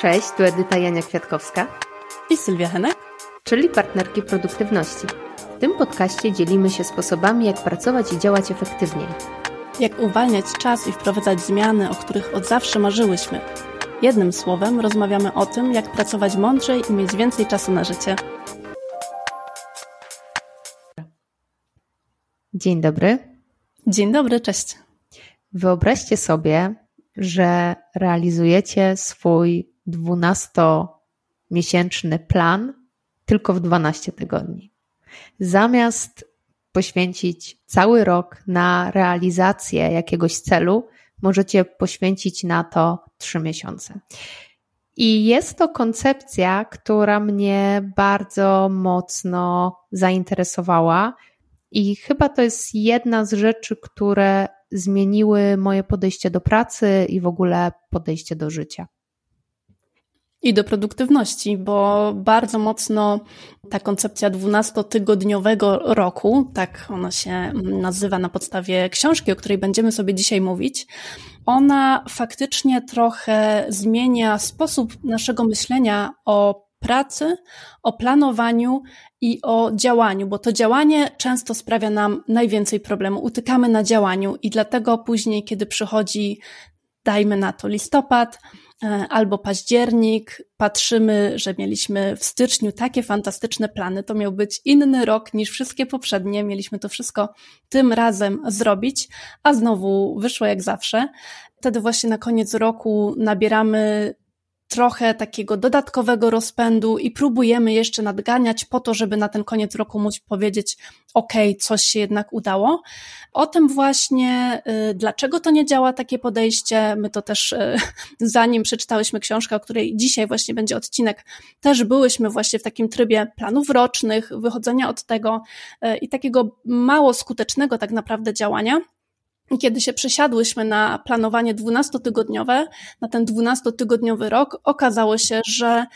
Cześć, tu Edyta Jania Kwiatkowska i Sylwia Henek, czyli partnerki produktywności. W tym podcaście dzielimy się sposobami, jak pracować i działać efektywniej. Jak uwalniać czas i wprowadzać zmiany, o których od zawsze marzyłyśmy. Jednym słowem rozmawiamy o tym, jak pracować mądrzej i mieć więcej czasu na życie. Dzień dobry. Dzień dobry, cześć. Wyobraźcie sobie, że realizujecie swój 12-miesięczny plan tylko w 12 tygodni. Zamiast poświęcić cały rok na realizację jakiegoś celu, możecie poświęcić na to 3 miesiące. I jest to koncepcja, która mnie bardzo mocno zainteresowała, i chyba to jest jedna z rzeczy, które zmieniły moje podejście do pracy i w ogóle podejście do życia. I do produktywności, bo bardzo mocno ta koncepcja 12-tygodniowego roku, tak ona się nazywa na podstawie książki, o której będziemy sobie dzisiaj mówić, ona faktycznie trochę zmienia sposób naszego myślenia o pracy, o planowaniu i o działaniu, bo to działanie często sprawia nam najwięcej problemu. Utykamy na działaniu i dlatego później, kiedy przychodzi, dajmy na to listopad albo październik, patrzymy, że mieliśmy w styczniu takie fantastyczne plany. To miał być inny rok niż wszystkie poprzednie. Mieliśmy to wszystko tym razem zrobić, a znowu wyszło jak zawsze. Wtedy właśnie na koniec roku nabieramy trochę takiego dodatkowego rozpędu i próbujemy jeszcze nadganiać po to, żeby na ten koniec roku móc powiedzieć, ok, coś się jednak udało. O tym właśnie, y, dlaczego to nie działa takie podejście, my to też y, zanim przeczytałyśmy książkę, o której dzisiaj właśnie będzie odcinek, też byłyśmy właśnie w takim trybie planów rocznych, wychodzenia od tego y, i takiego mało skutecznego tak naprawdę działania. Kiedy się przesiadłyśmy na planowanie 12-tygodniowe, na ten 12-tygodniowy rok, okazało się, że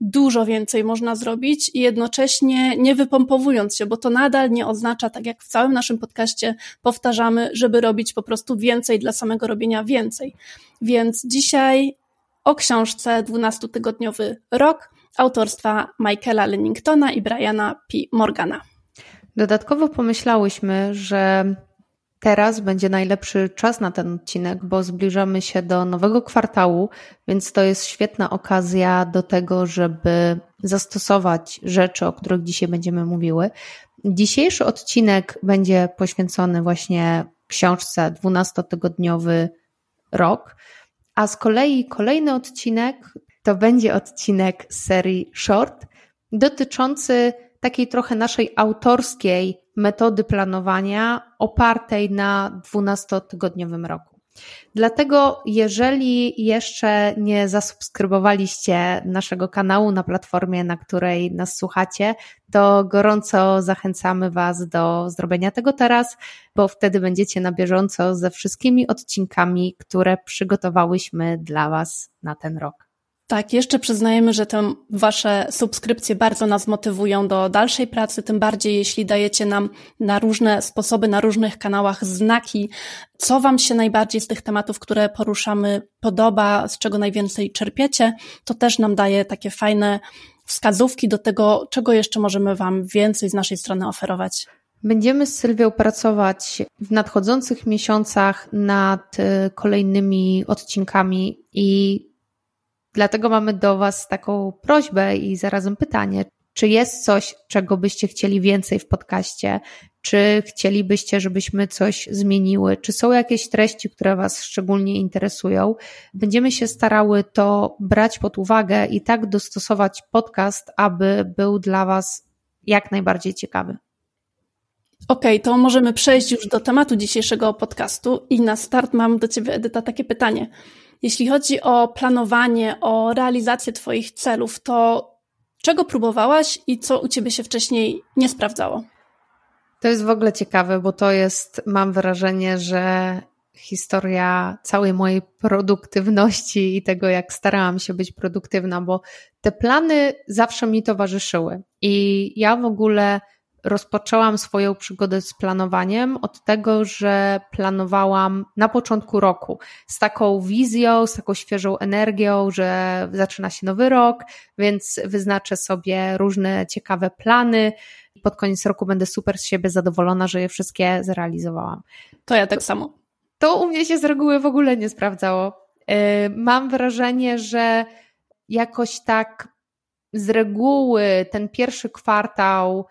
dużo więcej można zrobić i jednocześnie nie wypompowując się, bo to nadal nie oznacza, tak jak w całym naszym podcaście powtarzamy, żeby robić po prostu więcej dla samego robienia więcej. Więc dzisiaj o książce 12-tygodniowy rok autorstwa Michaela Lenningtona i Briana P. Morgana. Dodatkowo pomyślałyśmy, że teraz będzie najlepszy czas na ten odcinek, bo zbliżamy się do nowego kwartału, więc to jest świetna okazja do tego, żeby zastosować rzeczy, o których dzisiaj będziemy mówiły. Dzisiejszy odcinek będzie poświęcony właśnie książce 12-tygodniowy rok, a z kolei kolejny odcinek to będzie odcinek serii short dotyczący takiej trochę naszej autorskiej metody planowania opartej na 12-tygodniowym roku. Dlatego, jeżeli jeszcze nie zasubskrybowaliście naszego kanału na platformie, na której nas słuchacie, to gorąco zachęcamy Was do zrobienia tego teraz, bo wtedy będziecie na bieżąco ze wszystkimi odcinkami, które przygotowałyśmy dla Was na ten rok. Tak, jeszcze przyznajemy, że te Wasze subskrypcje bardzo nas motywują do dalszej pracy, tym bardziej jeśli dajecie nam na różne sposoby, na różnych kanałach znaki, co Wam się najbardziej z tych tematów, które poruszamy, podoba, z czego najwięcej czerpiecie, to też nam daje takie fajne wskazówki do tego, czego jeszcze możemy Wam więcej z naszej strony oferować. Będziemy z Sylwią pracować w nadchodzących miesiącach nad y, kolejnymi odcinkami i Dlatego mamy do Was taką prośbę i zarazem pytanie, czy jest coś, czego byście chcieli więcej w podcaście? Czy chcielibyście, żebyśmy coś zmieniły? Czy są jakieś treści, które Was szczególnie interesują? Będziemy się starały to brać pod uwagę i tak dostosować podcast, aby był dla Was jak najbardziej ciekawy. Okej, okay, to możemy przejść już do tematu dzisiejszego podcastu i na start mam do Ciebie, Edyta, takie pytanie. Jeśli chodzi o planowanie, o realizację Twoich celów, to czego próbowałaś i co u Ciebie się wcześniej nie sprawdzało? To jest w ogóle ciekawe, bo to jest, mam wrażenie, że historia całej mojej produktywności i tego, jak starałam się być produktywna, bo te plany zawsze mi towarzyszyły. I ja w ogóle rozpoczęłam swoją przygodę z planowaniem od tego, że planowałam na początku roku z taką wizją, z taką świeżą energią, że zaczyna się nowy rok, więc wyznaczę sobie różne ciekawe plany. Pod koniec roku będę super z siebie zadowolona, że je wszystkie zrealizowałam. To ja tak samo. To u mnie się z reguły w ogóle nie sprawdzało. Y, mam wrażenie, że jakoś tak z reguły ten pierwszy kwartał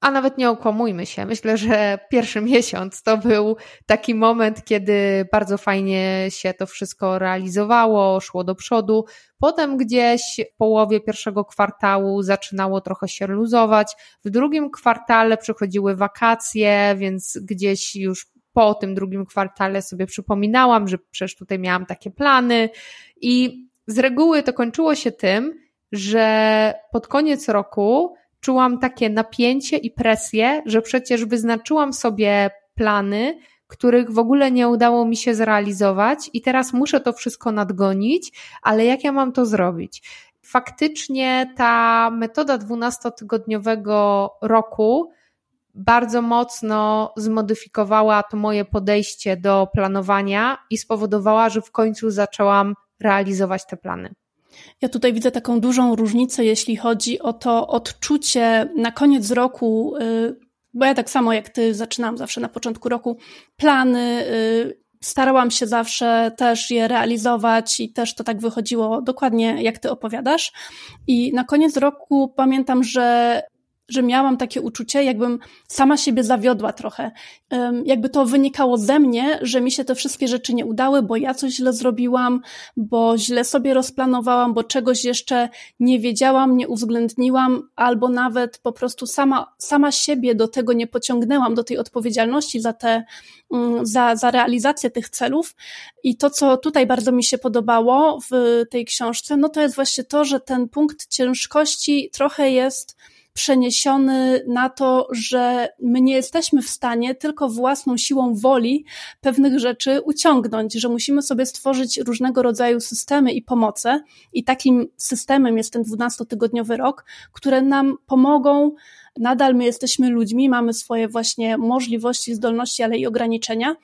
a nawet nie okłamujmy się, myślę, że pierwszy miesiąc to był taki moment, kiedy bardzo fajnie się to wszystko realizowało, szło do przodu. Potem gdzieś w połowie pierwszego kwartału zaczynało trochę się luzować. W drugim kwartale przychodziły wakacje, więc gdzieś już po tym drugim kwartale sobie przypominałam, że przecież tutaj miałam takie plany i z reguły to kończyło się tym, że pod koniec roku czułam takie napięcie i presję, że przecież wyznaczyłam sobie plany, których w ogóle nie udało mi się zrealizować i teraz muszę to wszystko nadgonić, ale jak ja mam to zrobić? Faktycznie ta metoda 12-tygodniowego roku bardzo mocno zmodyfikowała to moje podejście do planowania i spowodowała, że w końcu zaczęłam realizować te plany. Ja tutaj widzę taką dużą różnicę, jeśli chodzi o to odczucie na koniec roku, y, bo ja tak samo jak ty zaczynam zawsze na początku roku plany, y, starałam się zawsze też je realizować i też to tak wychodziło dokładnie jak ty opowiadasz. I na koniec roku pamiętam, że że miałam takie uczucie, jakbym sama siebie zawiodła trochę. Jakby to wynikało ze mnie, że mi się te wszystkie rzeczy nie udały, bo ja coś źle zrobiłam, bo źle sobie rozplanowałam, bo czegoś jeszcze nie wiedziałam, nie uwzględniłam, albo nawet po prostu sama, sama siebie do tego nie pociągnęłam, do tej odpowiedzialności za te, mm, za, za realizację tych celów. I to, co tutaj bardzo mi się podobało w tej książce, no to jest właśnie to, że ten punkt ciężkości trochę jest przeniesiony na to, że my nie jesteśmy w stanie tylko własną siłą woli pewnych rzeczy uciągnąć, że musimy sobie stworzyć różnego rodzaju systemy i pomoce. I takim systemem jest ten 12-tygodniowy rok, które nam pomogą nadal my jesteśmy ludźmi, mamy swoje właśnie możliwości, zdolności, ale i ograniczenia.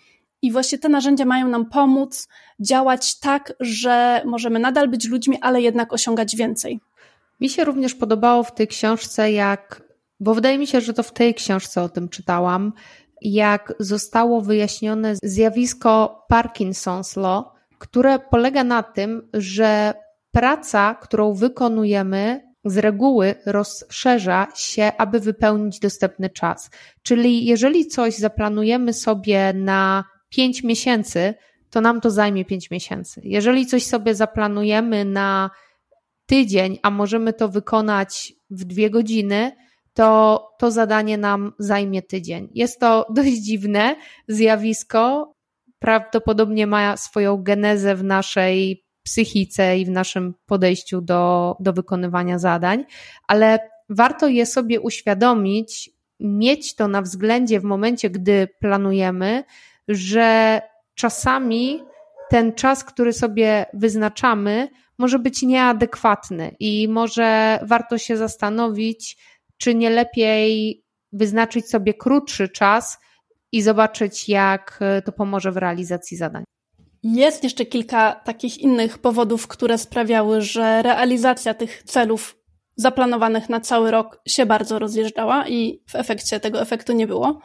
I właśnie te narzędzia mają nam pomóc działać tak, że możemy nadal być ludźmi, ale jednak osiągać więcej. Mi się również podobało w tej książce, jak, bo wydaje mi się, że to w tej książce o tym czytałam, jak zostało wyjaśnione zjawisko Parkinson's Law, które polega na tym, że praca, którą wykonujemy, z reguły rozszerza się, aby wypełnić dostępny czas. Czyli jeżeli coś zaplanujemy sobie na 5 miesięcy, to nam to zajmie 5 miesięcy. Jeżeli coś sobie zaplanujemy na tydzień, a możemy to wykonać w dwie godziny, to to zadanie nam zajmie tydzień. Jest to dość dziwne zjawisko. Prawdopodobnie ma swoją genezę w naszej psychice i w naszym podejściu do, do wykonywania zadań, ale warto je sobie uświadomić, mieć to na względzie w momencie, gdy planujemy, że czasami ten czas, który sobie wyznaczamy, może być nieadekwatny i może warto się zastanowić, czy nie lepiej wyznaczyć sobie krótszy czas i zobaczyć, jak to pomoże w realizacji zadań. Jest jeszcze kilka takich innych powodów, które sprawiały, że realizacja tych celów zaplanowanych na cały rok się bardzo rozjeżdżała i w efekcie tego efektu nie było.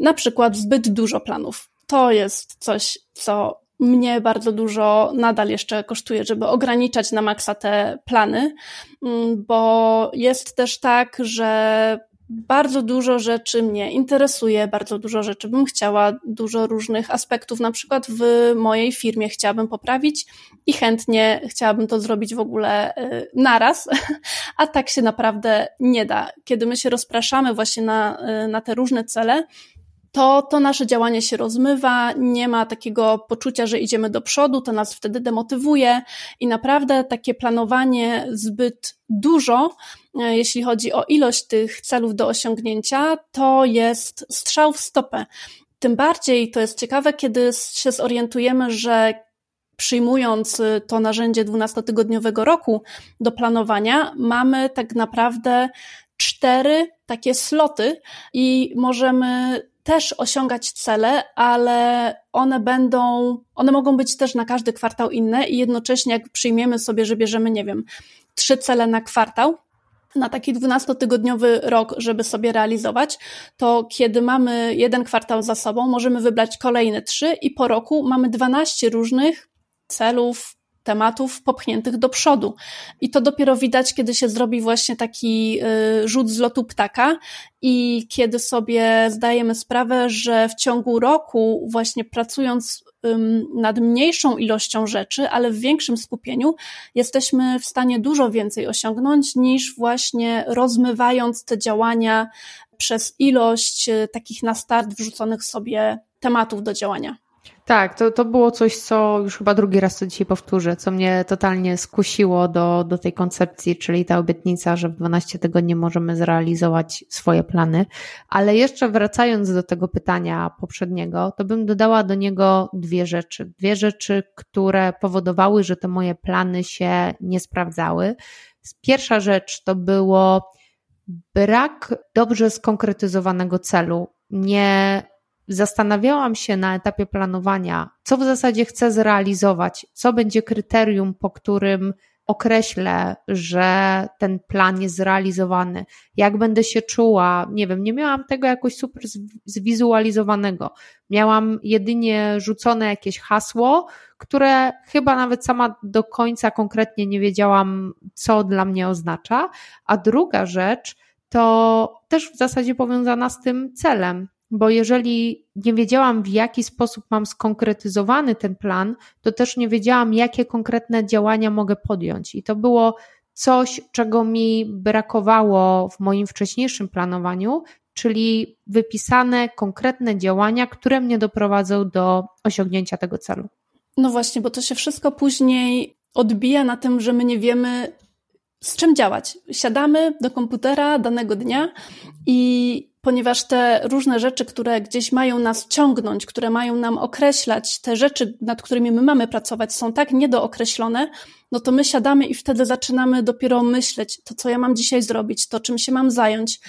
Na przykład zbyt dużo planów. To jest coś, co mnie bardzo dużo nadal jeszcze kosztuje, żeby ograniczać na maksa te plany, mm, bo jest też tak, że bardzo dużo rzeczy mnie interesuje, bardzo dużo rzeczy bym chciała, dużo różnych aspektów, na przykład w mojej firmie chciałabym poprawić i chętnie chciałabym to zrobić w ogóle y, naraz, a tak się naprawdę nie da. Kiedy my się rozpraszamy właśnie na, y, na te różne cele, to, to nasze działanie się rozmywa, nie ma takiego poczucia, że idziemy do przodu, to nas wtedy demotywuje i naprawdę takie planowanie zbyt dużo, e, jeśli chodzi o ilość tych celów do osiągnięcia, to jest strzał w stopę. Tym bardziej to jest ciekawe, kiedy się zorientujemy, że przyjmując to narzędzie 12-tygodniowego roku do planowania, mamy tak naprawdę cztery takie sloty i możemy też osiągać cele, ale one będą, one mogą być też na każdy kwartał inne i jednocześnie jak przyjmiemy sobie, że bierzemy, nie wiem, trzy cele na kwartał, na taki 12-tygodniowy rok, żeby sobie realizować, to kiedy mamy jeden kwartał za sobą, możemy wybrać kolejne trzy i po roku mamy 12 różnych celów, tematów popchniętych do przodu. I to dopiero widać, kiedy się zrobi właśnie taki y, rzut z lotu ptaka i kiedy sobie zdajemy sprawę, że w ciągu roku, właśnie pracując nad mniejszą ilością rzeczy, ale w większym skupieniu, jesteśmy w stanie dużo więcej osiągnąć niż właśnie rozmywając te działania przez ilość y, takich na start wrzuconych sobie tematów do działania. Tak, to, to było coś, co już chyba drugi raz to dzisiaj powtórzę, co mnie totalnie skusiło do, do tej koncepcji, czyli ta obietnica, że w 12 tygodni możemy zrealizować swoje plany. Ale jeszcze wracając do tego pytania poprzedniego, to bym dodała do niego dwie rzeczy. Dwie rzeczy, które powodowały, że te moje plany się nie sprawdzały. Pierwsza rzecz to było brak dobrze skonkretyzowanego celu. Nie zastanawiałam się na etapie planowania, co w zasadzie chcę zrealizować, co będzie kryterium, po którym określę, że ten plan jest zrealizowany, jak będę się czuła, nie wiem, nie miałam tego jakoś super zwizualizowanego. Miałam jedynie rzucone jakieś hasło, które chyba nawet sama do końca konkretnie nie wiedziałam, co dla mnie oznacza. A druga rzecz to też w zasadzie powiązana z tym celem bo jeżeli nie wiedziałam, w jaki sposób mam skonkretyzowany ten plan, to też nie wiedziałam, jakie konkretne działania mogę podjąć. I to było coś, czego mi brakowało w moim wcześniejszym planowaniu, czyli wypisane konkretne działania, które mnie doprowadzą do osiągnięcia tego celu. No właśnie, bo to się wszystko później odbija na tym, że my nie wiemy, z czym działać. Siadamy do komputera danego dnia i ponieważ te różne rzeczy, które gdzieś mają nas ciągnąć, które mają nam określać, te rzeczy, nad którymi my mamy pracować, są tak niedookreślone, no to my siadamy i wtedy zaczynamy dopiero myśleć, to co ja mam dzisiaj zrobić, to czym się mam zająć.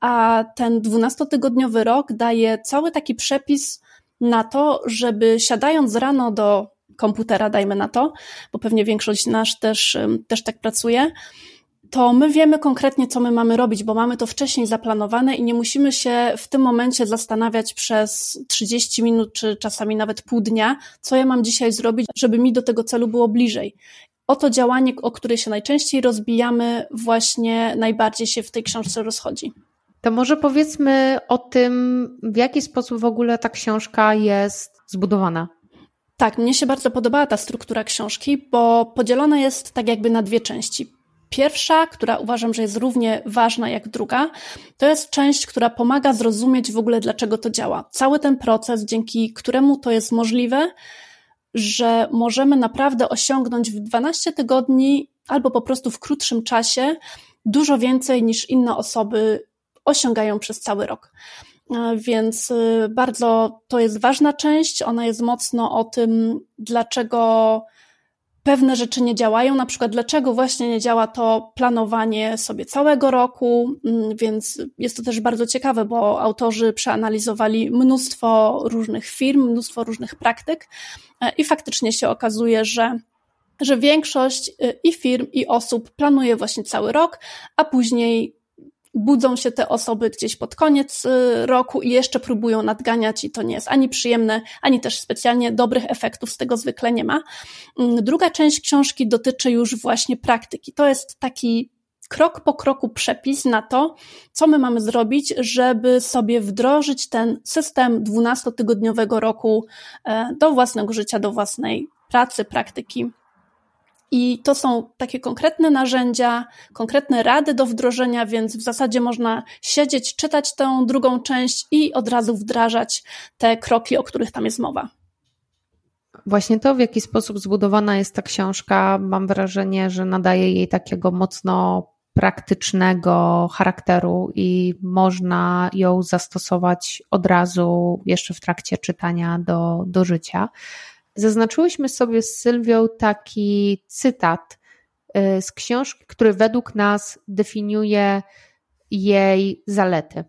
A ten dwunastotygodniowy rok daje cały taki przepis na to, żeby siadając rano do komputera, dajmy na to, bo pewnie większość nasz też, też tak pracuje, to my wiemy konkretnie, co my mamy robić, bo mamy to wcześniej zaplanowane i nie musimy się w tym momencie zastanawiać przez 30 minut, czy czasami nawet pół dnia, co ja mam dzisiaj zrobić, żeby mi do tego celu było bliżej. Oto działanie, o które się najczęściej rozbijamy, właśnie najbardziej się w tej książce rozchodzi. To może powiedzmy o tym, w jaki sposób w ogóle ta książka jest zbudowana. Tak, mnie się bardzo podobała ta struktura książki, bo podzielona jest tak jakby na dwie części. Pierwsza, która uważam, że jest równie ważna jak druga, to jest część, która pomaga zrozumieć w ogóle, dlaczego to działa. Cały ten proces, dzięki któremu to jest możliwe, że możemy naprawdę osiągnąć w 12 tygodni albo po prostu w krótszym czasie dużo więcej niż inne osoby osiągają przez cały rok. Więc y, bardzo to jest ważna część. Ona jest mocno o tym, dlaczego pewne rzeczy nie działają, na przykład dlaczego właśnie nie działa to planowanie sobie całego roku, mm, więc jest to też bardzo ciekawe, bo autorzy przeanalizowali mnóstwo różnych firm, mnóstwo różnych praktyk e, i faktycznie się okazuje, że że większość i firm, i osób planuje właśnie cały rok, a później budzą się te osoby gdzieś pod koniec y, roku i jeszcze próbują nadganiać i to nie jest ani przyjemne, ani też specjalnie dobrych efektów z tego zwykle nie ma. Mm, druga część książki dotyczy już właśnie praktyki. To jest taki krok po kroku przepis na to, co my mamy zrobić, żeby sobie wdrożyć ten system 12-tygodniowego roku e, do własnego życia, do własnej pracy, praktyki i to są takie konkretne narzędzia, konkretne rady do wdrożenia, więc w zasadzie można siedzieć, czytać tę drugą część i od razu wdrażać te kroki, o których tam jest mowa. Właśnie to, w jaki sposób zbudowana jest ta książka, mam wrażenie, że nadaje jej takiego mocno praktycznego charakteru i można ją zastosować od razu, jeszcze w trakcie czytania do, do życia. Zaznaczyłyśmy sobie z Sylwią taki cytat y, z książki, który według nas definiuje, jej zalety.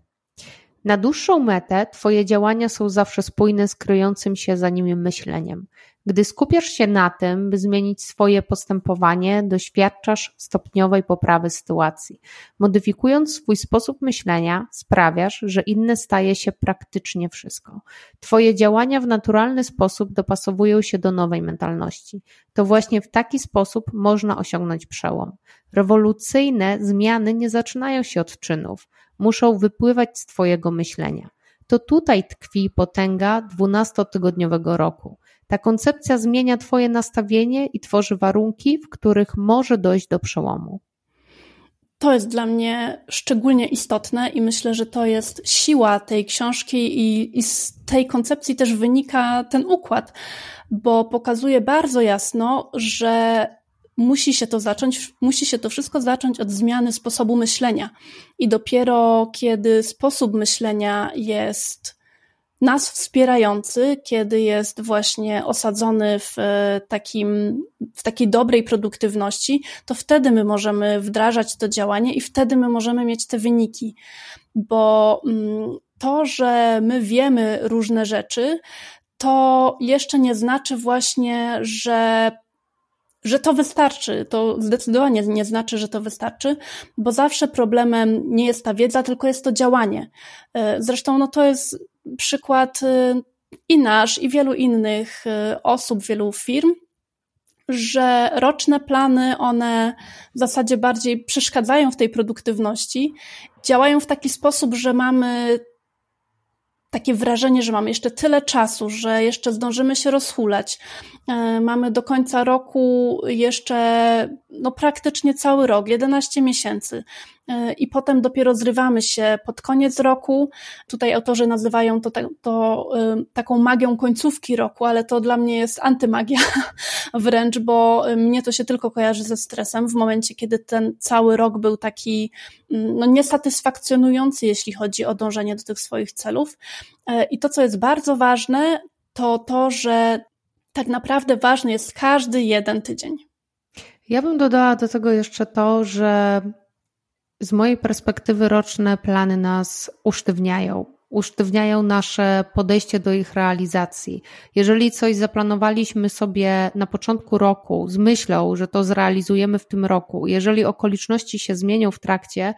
Na dłuższą metę Twoje działania są zawsze spójne z kryjącym się za nimi myśleniem. Gdy skupiasz się na tym, by zmienić swoje postępowanie, doświadczasz stopniowej poprawy sytuacji. Modyfikując swój sposób myślenia, sprawiasz, że inne staje się praktycznie wszystko. Twoje działania w naturalny sposób dopasowują się do nowej mentalności. To właśnie w taki sposób można osiągnąć przełom. Rewolucyjne zmiany nie zaczynają się od czynów, muszą wypływać z Twojego myślenia. To tutaj tkwi potęga dwunastotygodniowego roku. Ta koncepcja zmienia Twoje nastawienie i tworzy warunki, w których może dojść do przełomu. To jest dla mnie szczególnie istotne i myślę, że to jest siła tej książki i, i z tej koncepcji też wynika ten układ, bo pokazuje bardzo jasno, że musi się to zacząć, musi się to wszystko zacząć od zmiany sposobu myślenia. I dopiero kiedy sposób myślenia jest nas wspierający, kiedy jest właśnie osadzony w e, takim, w takiej dobrej produktywności, to wtedy my możemy wdrażać to działanie i wtedy my możemy mieć te wyniki. Bo mm, to, że my wiemy różne rzeczy, to jeszcze nie znaczy właśnie, że że to wystarczy. To zdecydowanie nie znaczy, że to wystarczy, bo zawsze problemem nie jest ta wiedza, tylko jest to działanie. E, zresztą no to jest przykład e, i nasz, i wielu innych e, osób, wielu firm, że roczne plany, one w zasadzie bardziej przeszkadzają w tej produktywności, działają w taki sposób, że mamy takie wrażenie, że mamy jeszcze tyle czasu, że jeszcze zdążymy się rozhulać. E, mamy do końca roku jeszcze no, praktycznie cały rok, 11 miesięcy. E, I potem dopiero zrywamy się pod koniec roku. Tutaj autorzy nazywają to, to e, taką magią końcówki roku, ale to dla mnie jest antymagia wręcz, bo mnie to się tylko kojarzy ze stresem w momencie, kiedy ten cały rok był taki mm, no, niesatysfakcjonujący, jeśli chodzi o dążenie do tych swoich celów. I to, co jest bardzo ważne, to to, że tak naprawdę ważny jest każdy jeden tydzień. Ja bym dodała do tego jeszcze to, że z mojej perspektywy roczne plany nas usztywniają. Usztywniają nasze podejście do ich realizacji. Jeżeli coś zaplanowaliśmy sobie na początku roku z myślą, że to zrealizujemy w tym roku, jeżeli okoliczności się zmienią w trakcie,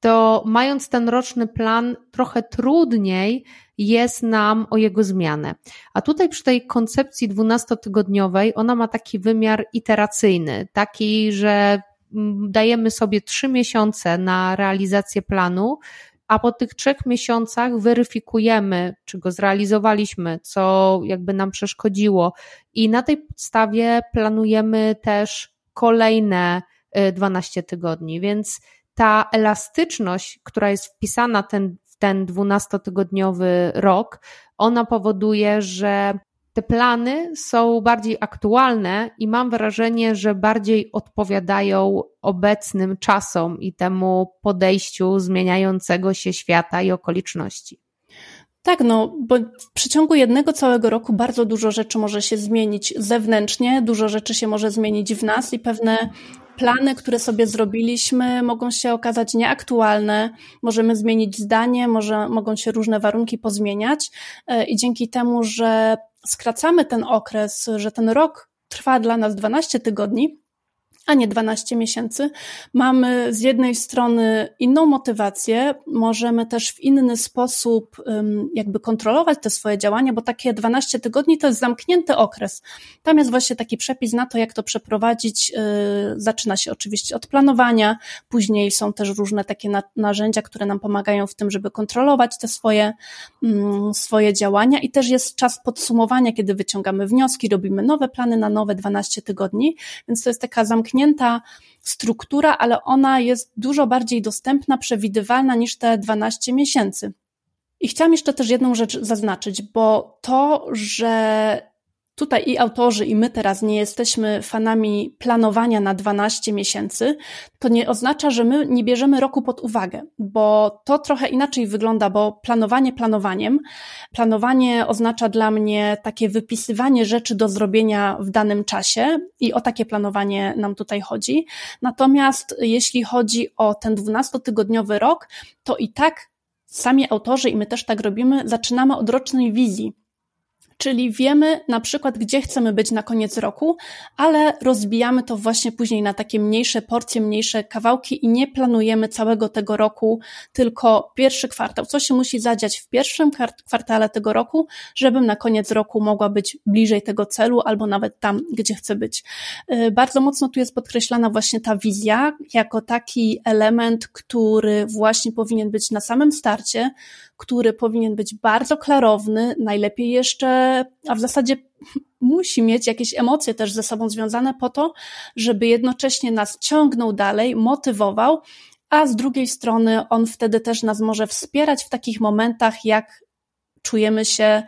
to mając ten roczny plan, trochę trudniej jest nam o jego zmianę. A tutaj przy tej koncepcji dwunastotygodniowej, ona ma taki wymiar iteracyjny, taki, że dajemy sobie trzy miesiące na realizację planu, a po tych trzech miesiącach weryfikujemy, czy go zrealizowaliśmy, co jakby nam przeszkodziło, i na tej podstawie planujemy też kolejne 12 y, tygodni. Więc ta elastyczność, która jest wpisana ten, w ten dwunastotygodniowy rok, ona powoduje, że te plany są bardziej aktualne i mam wrażenie, że bardziej odpowiadają obecnym czasom i temu podejściu zmieniającego się świata i okoliczności. Tak, no, bo w przeciągu jednego całego roku bardzo dużo rzeczy może się zmienić zewnętrznie, dużo rzeczy się może zmienić w nas i pewne plany, które sobie zrobiliśmy, mogą się okazać nieaktualne, możemy zmienić zdanie, może, mogą się różne warunki pozmieniać e, i dzięki temu, że skracamy ten okres, że ten rok trwa dla nas 12 tygodni, a nie 12 miesięcy, mamy z jednej strony inną motywację, możemy też w inny sposób jakby kontrolować te swoje działania, bo takie 12 tygodni to jest zamknięty okres. Tam jest właśnie taki przepis na to, jak to przeprowadzić. Y, zaczyna się oczywiście od planowania, później są też różne takie narzędzia, które nam pomagają w tym, żeby kontrolować te swoje, swoje działania i też jest czas podsumowania, kiedy wyciągamy wnioski, robimy nowe plany na nowe 12 tygodni, więc to jest taka zamknięta zamknięta struktura, ale ona jest dużo bardziej dostępna, przewidywalna niż te 12 miesięcy. I chciałam jeszcze też jedną rzecz zaznaczyć, bo to, że tutaj i autorzy, i my teraz nie jesteśmy fanami planowania na 12 miesięcy, to nie oznacza, że my nie bierzemy roku pod uwagę, bo to trochę inaczej wygląda, bo planowanie planowaniem. Planowanie oznacza dla mnie takie wypisywanie rzeczy do zrobienia w danym czasie i o takie planowanie nam tutaj chodzi. Natomiast jeśli chodzi o ten 12-tygodniowy rok, to i tak sami autorzy i my też tak robimy, zaczynamy od rocznej wizji Czyli wiemy na przykład, gdzie chcemy być na koniec roku, ale rozbijamy to właśnie później na takie mniejsze porcje, mniejsze kawałki i nie planujemy całego tego roku, tylko pierwszy kwartał. Co się musi zadziać w pierwszym kwartale tego roku, żebym na koniec roku mogła być bliżej tego celu albo nawet tam, gdzie chcę być. Y, bardzo mocno tu jest podkreślana właśnie ta wizja jako taki element, który właśnie powinien być na samym starcie, który powinien być bardzo klarowny, najlepiej jeszcze, a w zasadzie musi mieć jakieś emocje też ze sobą związane po to, żeby jednocześnie nas ciągnął dalej, motywował, a z drugiej strony on wtedy też nas może wspierać w takich momentach, jak czujemy się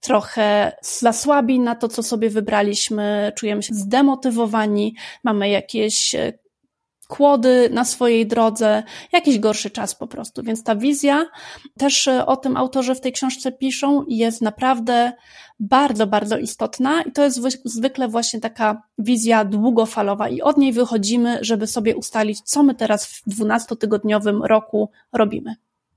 trochę za słabi na to, co sobie wybraliśmy, czujemy się zdemotywowani, mamy jakieś kłody na swojej drodze, jakiś gorszy czas po prostu. Więc ta wizja, też e, o tym autorzy w tej książce piszą, jest naprawdę bardzo, bardzo istotna i to jest zwykle właśnie taka wizja długofalowa i od niej wychodzimy, żeby sobie ustalić, co my teraz w 12-tygodniowym roku robimy.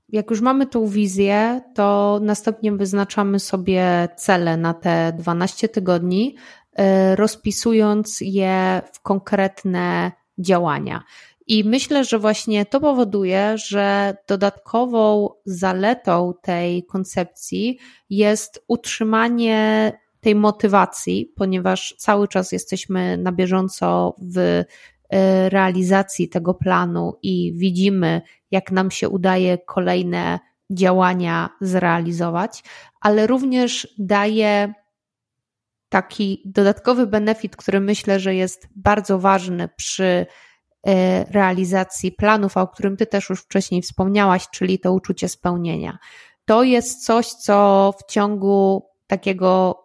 Jak już mamy tą wizję, to następnie wyznaczamy sobie cele na te 12 tygodni, e, rozpisując je w konkretne działania. I myślę, że właśnie to powoduje, że dodatkową zaletą tej koncepcji jest utrzymanie tej motywacji, ponieważ cały czas jesteśmy na bieżąco w e, realizacji tego planu i widzimy, jak nam się udaje kolejne działania zrealizować, ale również daje taki dodatkowy benefit, który myślę, że jest bardzo ważny przy e, realizacji planów, o którym Ty też już wcześniej wspomniałaś, czyli to uczucie spełnienia. To jest coś, co w ciągu takiego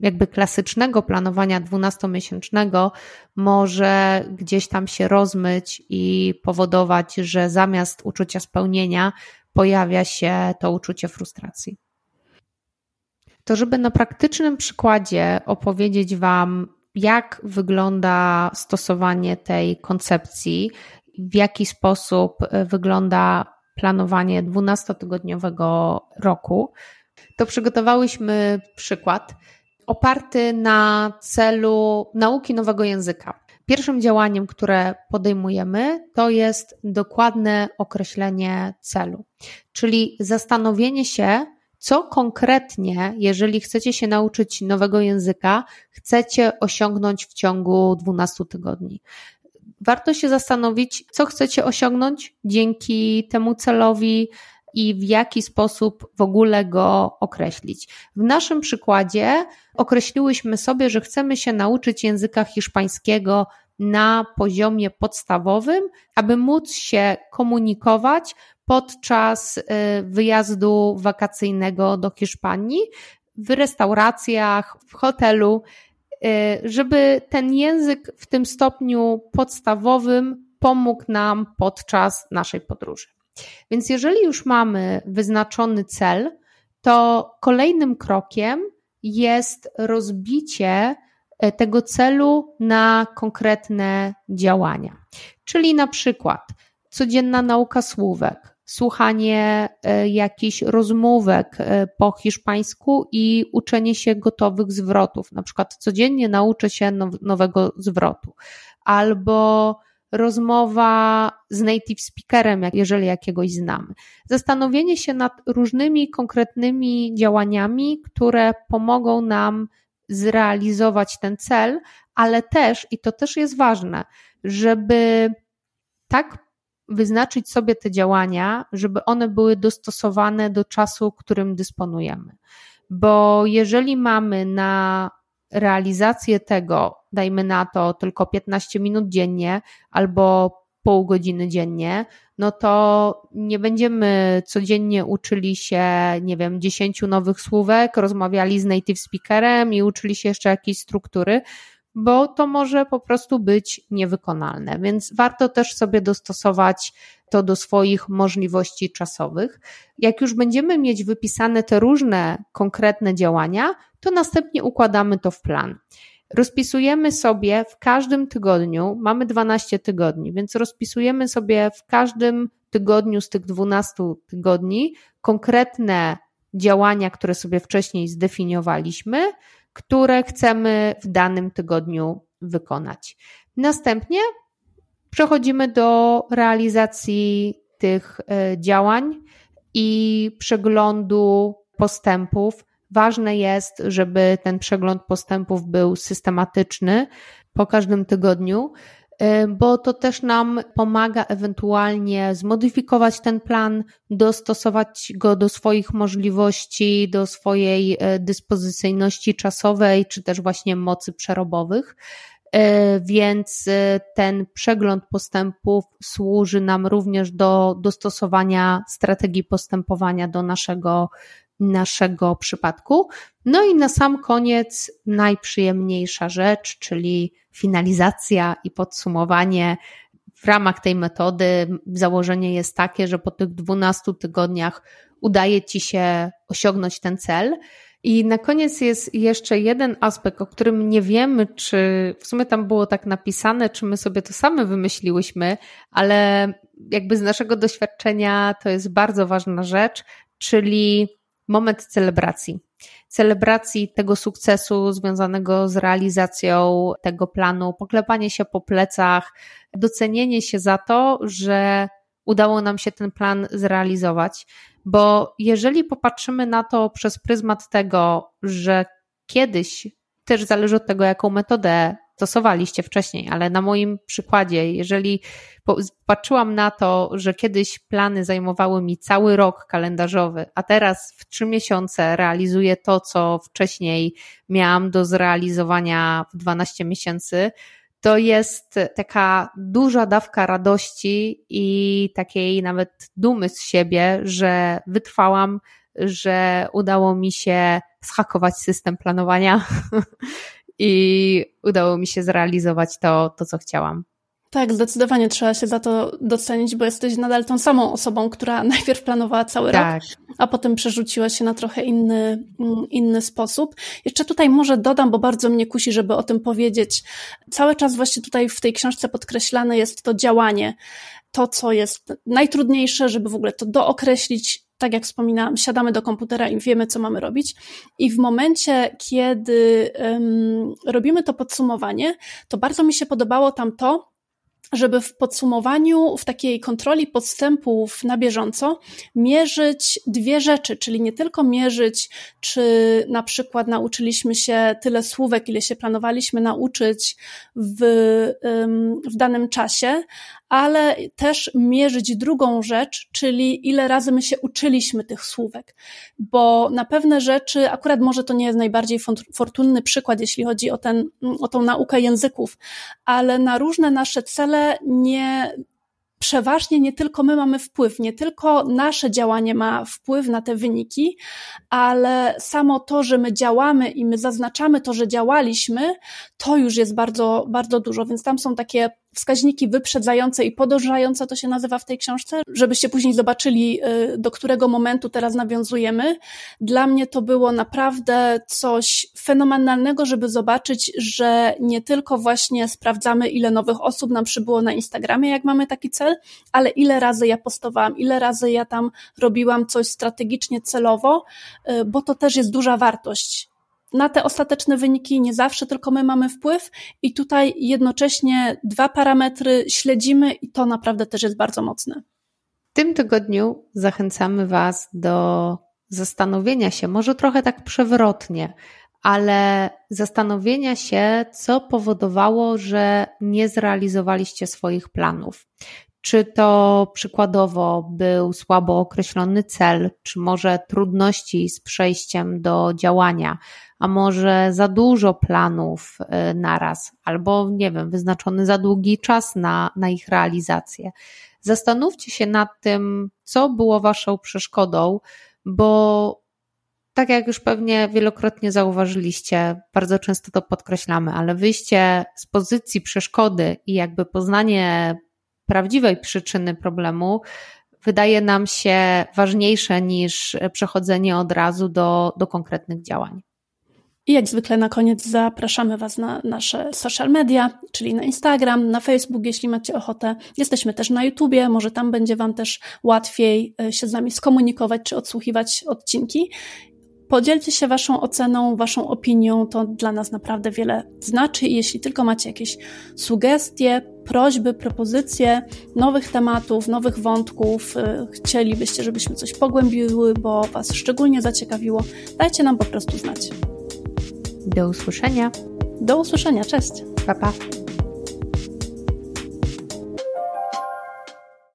jakby klasycznego planowania dwunastomiesięcznego może gdzieś tam się rozmyć i powodować, że zamiast uczucia spełnienia pojawia się to uczucie frustracji to żeby na praktycznym przykładzie opowiedzieć Wam, jak wygląda stosowanie tej koncepcji, w jaki sposób e, wygląda planowanie 12-tygodniowego roku, to przygotowałyśmy przykład oparty na celu nauki nowego języka. Pierwszym działaniem, które podejmujemy, to jest dokładne określenie celu, czyli zastanowienie się, co konkretnie, jeżeli chcecie się nauczyć nowego języka, chcecie osiągnąć w ciągu 12 tygodni. Warto się zastanowić, co chcecie osiągnąć dzięki temu celowi i w jaki sposób w ogóle go określić. W naszym przykładzie określiłyśmy sobie, że chcemy się nauczyć języka hiszpańskiego na poziomie podstawowym, aby móc się komunikować podczas y, wyjazdu wakacyjnego do Hiszpanii w restauracjach, w hotelu, y, żeby ten język w tym stopniu podstawowym pomógł nam podczas naszej podróży. Więc jeżeli już mamy wyznaczony cel, to kolejnym krokiem jest rozbicie y, tego celu na konkretne działania. Czyli na przykład codzienna nauka słówek, słuchanie e, jakichś rozmówek e, po hiszpańsku i uczenie się gotowych zwrotów. Na przykład codziennie nauczę się nowego zwrotu. Albo rozmowa z native speakerem, jeżeli jakiegoś znamy. Zastanowienie się nad różnymi konkretnymi działaniami, które pomogą nam zrealizować ten cel, ale też, i to też jest ważne, żeby tak wyznaczyć sobie te działania, żeby one były dostosowane do czasu, którym dysponujemy. Bo jeżeli mamy na realizację tego, dajmy na to tylko 15 minut dziennie albo pół godziny dziennie, no to nie będziemy codziennie uczyli się, nie wiem, dziesięciu nowych słówek, rozmawiali z native speakerem i uczyli się jeszcze jakiejś struktury, bo to może po prostu być niewykonalne. Więc warto też sobie dostosować to do swoich możliwości czasowych. Jak już będziemy mieć wypisane te różne konkretne działania, to następnie układamy to w plan. Rozpisujemy sobie w każdym tygodniu, mamy 12 tygodni, więc rozpisujemy sobie w każdym tygodniu z tych 12 tygodni konkretne działania, które sobie wcześniej zdefiniowaliśmy, które chcemy w danym tygodniu wykonać. Następnie przechodzimy do realizacji tych e, działań i przeglądu postępów. Ważne jest, żeby ten przegląd postępów był systematyczny po każdym tygodniu, bo to też nam pomaga ewentualnie zmodyfikować ten plan, dostosować go do swoich możliwości, do swojej e, dyspozycyjności czasowej, czy też właśnie mocy przerobowych. E, więc ten przegląd postępów służy nam również do dostosowania strategii postępowania do naszego, naszego przypadku. No i na sam koniec najprzyjemniejsza rzecz, czyli finalizacja i podsumowanie. W ramach tej metody założenie jest takie, że po tych 12 tygodniach udaje Ci się osiągnąć ten cel. I na koniec jest jeszcze jeden aspekt, o którym nie wiemy, czy w sumie tam było tak napisane, czy my sobie to same wymyśliłyśmy, ale jakby z naszego doświadczenia to jest bardzo ważna rzecz, czyli moment celebracji. Celebracji tego sukcesu związanego z realizacją tego planu, poklepanie się po plecach, docenienie się za to, że udało nam się ten plan zrealizować. Bo jeżeli popatrzymy na to przez pryzmat tego, że kiedyś, też zależy od tego, jaką metodę stosowaliście wcześniej, ale na moim przykładzie, jeżeli patrzyłam na to, że kiedyś plany zajmowały mi cały rok kalendarzowy, a teraz w trzy miesiące realizuję to, co wcześniej miałam do zrealizowania w 12 miesięcy, to jest taka duża dawka radości i takiej nawet dumy z siebie, że wytrwałam, że udało mi się zhakować system planowania i udało mi się zrealizować to, to co chciałam. Tak, zdecydowanie trzeba się za to docenić, bo jesteś nadal tą samą osobą, która najpierw planowała cały tak. rok, a potem przerzuciła się na trochę inny, mm, inny sposób. Jeszcze tutaj może dodam, bo bardzo mnie kusi, żeby o tym powiedzieć. Cały czas właśnie tutaj w tej książce podkreślane jest to działanie. To, co jest najtrudniejsze, żeby w ogóle to dookreślić, tak jak wspominałam, siadamy do komputera i wiemy, co mamy robić. I w momencie, kiedy um, robimy to podsumowanie, to bardzo mi się podobało tam to, żeby w podsumowaniu, w takiej kontroli podstępów na bieżąco mierzyć dwie rzeczy, czyli nie tylko mierzyć, czy na przykład nauczyliśmy się tyle słówek, ile się planowaliśmy nauczyć w, w danym czasie, ale też mierzyć drugą rzecz, czyli ile razy my się uczyliśmy tych słówek, bo na pewne rzeczy, akurat może to nie jest najbardziej fortunny przykład, jeśli chodzi o, ten, o tą naukę języków, ale na różne nasze cele nie, przeważnie nie tylko my mamy wpływ, nie tylko nasze działanie ma wpływ na te wyniki, ale samo to, że my działamy i my zaznaczamy to, że działaliśmy, to już jest bardzo, bardzo dużo. Więc tam są takie wskaźniki wyprzedzające i podążające, to się nazywa w tej książce, żebyście później zobaczyli, y, do którego momentu teraz nawiązujemy. Dla mnie to było naprawdę coś fenomenalnego, żeby zobaczyć, że nie tylko właśnie sprawdzamy, ile nowych osób nam przybyło na Instagramie, jak mamy taki cel, ale ile razy ja postowałam, ile razy ja tam robiłam coś strategicznie, celowo, y, bo to też jest duża wartość na te ostateczne wyniki nie zawsze tylko my mamy wpływ i tutaj jednocześnie dwa parametry śledzimy i to naprawdę też jest bardzo mocne. W tym tygodniu zachęcamy Was do zastanowienia się, może trochę tak przewrotnie, ale zastanowienia się, co powodowało, że nie zrealizowaliście swoich planów. Czy to przykładowo był słabo określony cel, czy może trudności z przejściem do działania, a może za dużo planów y, naraz, albo nie wiem, wyznaczony za długi czas na, na ich realizację. Zastanówcie się nad tym, co było Waszą przeszkodą, bo tak jak już pewnie wielokrotnie zauważyliście, bardzo często to podkreślamy, ale wyjście z pozycji przeszkody i jakby poznanie prawdziwej przyczyny problemu wydaje nam się ważniejsze niż przechodzenie od razu do, do konkretnych działań. I jak zwykle na koniec zapraszamy Was na nasze social media, czyli na Instagram, na Facebook, jeśli macie ochotę. Jesteśmy też na YouTubie, może tam będzie Wam też łatwiej e, się z nami skomunikować czy odsłuchiwać odcinki. Podzielcie się Waszą oceną, Waszą opinią, to dla nas naprawdę wiele znaczy. I jeśli tylko macie jakieś sugestie, prośby, propozycje nowych tematów, nowych wątków, y, chcielibyście, żebyśmy coś pogłębiły, bo Was szczególnie zaciekawiło, dajcie nam po prostu znać. Do usłyszenia. Do usłyszenia, cześć. Pa, pa.